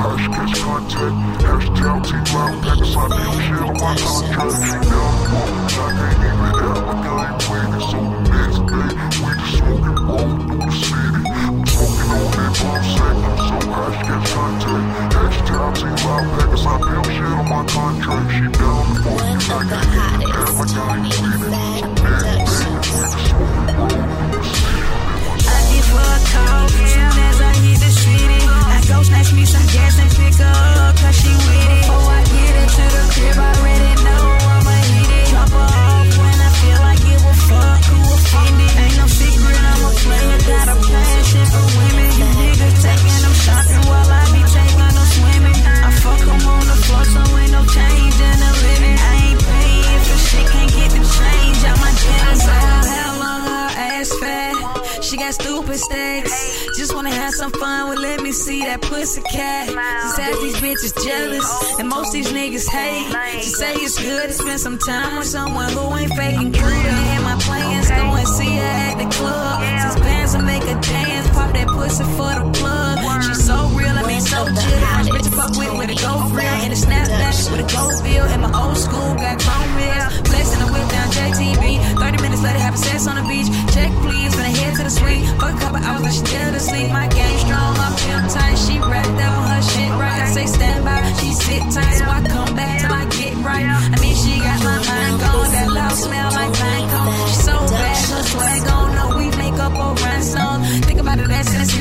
hash catch contact. Hashtag Team Loud Packers, I do shit on my contract. Down the road, I can't even have my game waiting. So the next day, we just smoking roll through the city. I'm smoking on that bomb sack, I'm so hash catch contact. Hashtag Team Loud Packers, I do shit on my contract. She down the road, I can't even have my game waiting. Got stupid stacks. Just wanna have some fun, well let me see that pussy cat. She says these bitches jealous, and most these niggas hate. She say it's good to spend some time with someone who ain't faking good. And my plans, go and see her at the club. Since bands will make a dance, pop that pussy for the plug. She's so real, I mean so chill. Bitch, fuck with with a gold grill and a snapback with a gold bill. And my old school got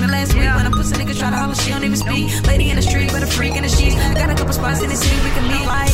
in the last week. When a pussy nigga try to holler, she don't even speak. Lady in the street, but a freak in the sheets. Got a couple spots in the city we can meet.